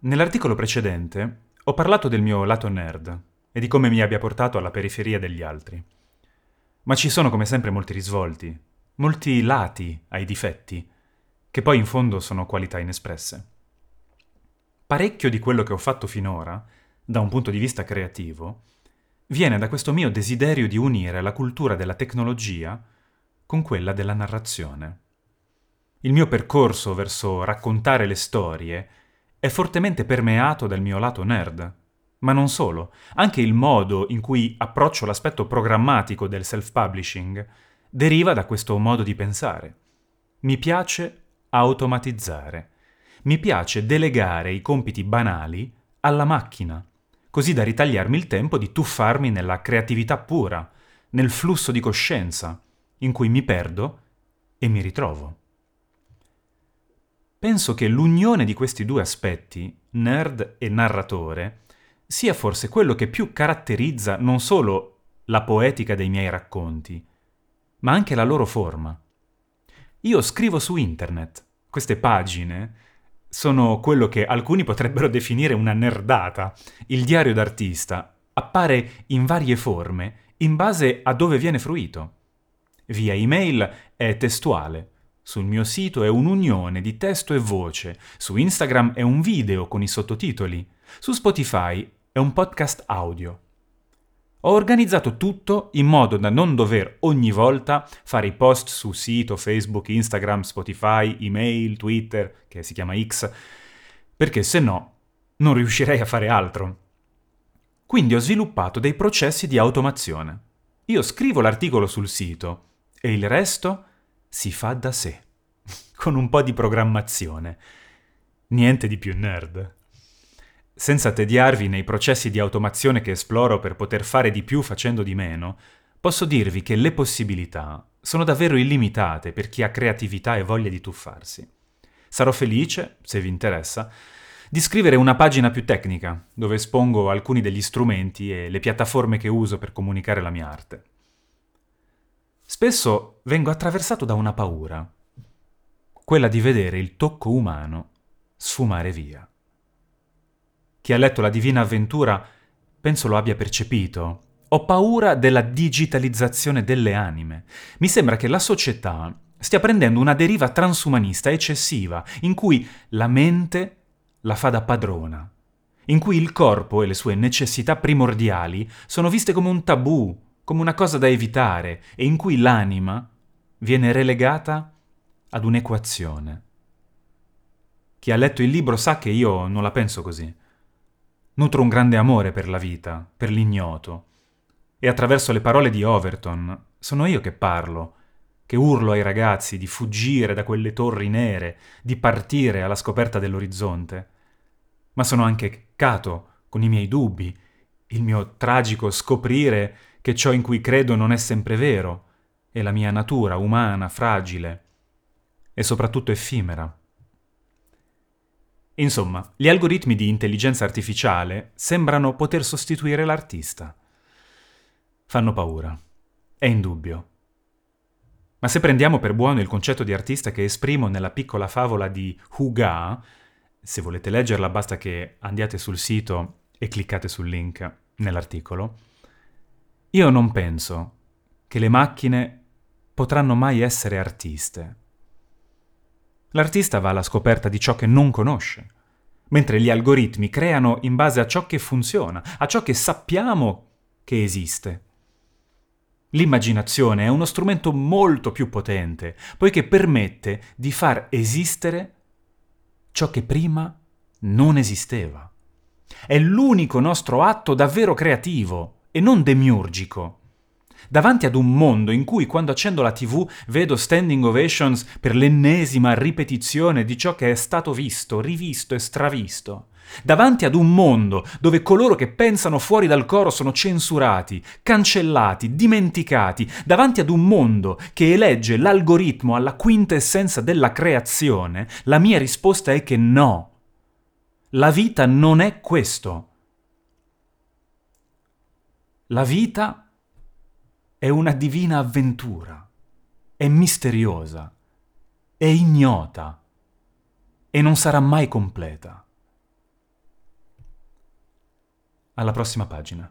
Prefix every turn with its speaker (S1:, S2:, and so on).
S1: Nell'articolo precedente ho parlato del mio lato nerd e di come mi abbia portato alla periferia degli altri. Ma ci sono come sempre molti risvolti, molti lati ai difetti, che poi in fondo sono qualità inespresse. Parecchio di quello che ho fatto finora, da un punto di vista creativo, viene da questo mio desiderio di unire la cultura della tecnologia con quella della narrazione. Il mio percorso verso raccontare le storie è fortemente permeato dal mio lato nerd. Ma non solo, anche il modo in cui approccio l'aspetto programmatico del self-publishing deriva da questo modo di pensare. Mi piace automatizzare. Mi piace delegare i compiti banali alla macchina, così da ritagliarmi il tempo di tuffarmi nella creatività pura, nel flusso di coscienza, in cui mi perdo e mi ritrovo. Penso che l'unione di questi due aspetti, nerd e narratore, sia forse quello che più caratterizza non solo la poetica dei miei racconti, ma anche la loro forma. Io scrivo su internet, queste pagine sono quello che alcuni potrebbero definire una nerdata. Il diario d'artista appare in varie forme in base a dove viene fruito. Via email è testuale, sul mio sito è un'unione di testo e voce, su Instagram è un video con i sottotitoli, su Spotify è un podcast audio. Ho organizzato tutto in modo da non dover ogni volta fare i post su sito, Facebook, Instagram, Spotify, email, Twitter, che si chiama X, perché se no non riuscirei a fare altro. Quindi ho sviluppato dei processi di automazione. Io scrivo l'articolo sul sito e il resto si fa da sé, con un po' di programmazione. Niente di più nerd. Senza tediarvi nei processi di automazione che esploro per poter fare di più facendo di meno, posso dirvi che le possibilità sono davvero illimitate per chi ha creatività e voglia di tuffarsi. Sarò felice, se vi interessa, di scrivere una pagina più tecnica, dove espongo alcuni degli strumenti e le piattaforme che uso per comunicare la mia arte. Spesso vengo attraversato da una paura, quella di vedere il tocco umano sfumare via. Chi ha letto la Divina Avventura penso lo abbia percepito. Ho paura della digitalizzazione delle anime. Mi sembra che la società stia prendendo una deriva transumanista eccessiva, in cui la mente la fa da padrona, in cui il corpo e le sue necessità primordiali sono viste come un tabù, come una cosa da evitare e in cui l'anima viene relegata ad un'equazione. Chi ha letto il libro sa che io non la penso così. Nutro un grande amore per la vita, per l'ignoto, e attraverso le parole di Overton sono io che parlo, che urlo ai ragazzi di fuggire da quelle torri nere, di partire alla scoperta dell'orizzonte. Ma sono anche Cato, con i miei dubbi, il mio tragico scoprire che ciò in cui credo non è sempre vero, e la mia natura umana, fragile e soprattutto effimera. Insomma, gli algoritmi di intelligenza artificiale sembrano poter sostituire l'artista. Fanno paura. È indubbio. Ma se prendiamo per buono il concetto di artista che esprimo nella piccola favola di Huga, se volete leggerla basta che andiate sul sito e cliccate sul link nell'articolo, io non penso che le macchine potranno mai essere artiste. L'artista va alla scoperta di ciò che non conosce, mentre gli algoritmi creano in base a ciò che funziona, a ciò che sappiamo che esiste. L'immaginazione è uno strumento molto più potente, poiché permette di far esistere ciò che prima non esisteva. È l'unico nostro atto davvero creativo e non demiurgico. Davanti ad un mondo in cui quando accendo la tv vedo standing ovations per l'ennesima ripetizione di ciò che è stato visto, rivisto e stravisto. Davanti ad un mondo dove coloro che pensano fuori dal coro sono censurati, cancellati, dimenticati, davanti ad un mondo che elegge l'algoritmo alla quinta essenza della creazione, la mia risposta è che no. La vita non è questo. La vita è una divina avventura, è misteriosa, è ignota e non sarà mai completa. Alla prossima pagina.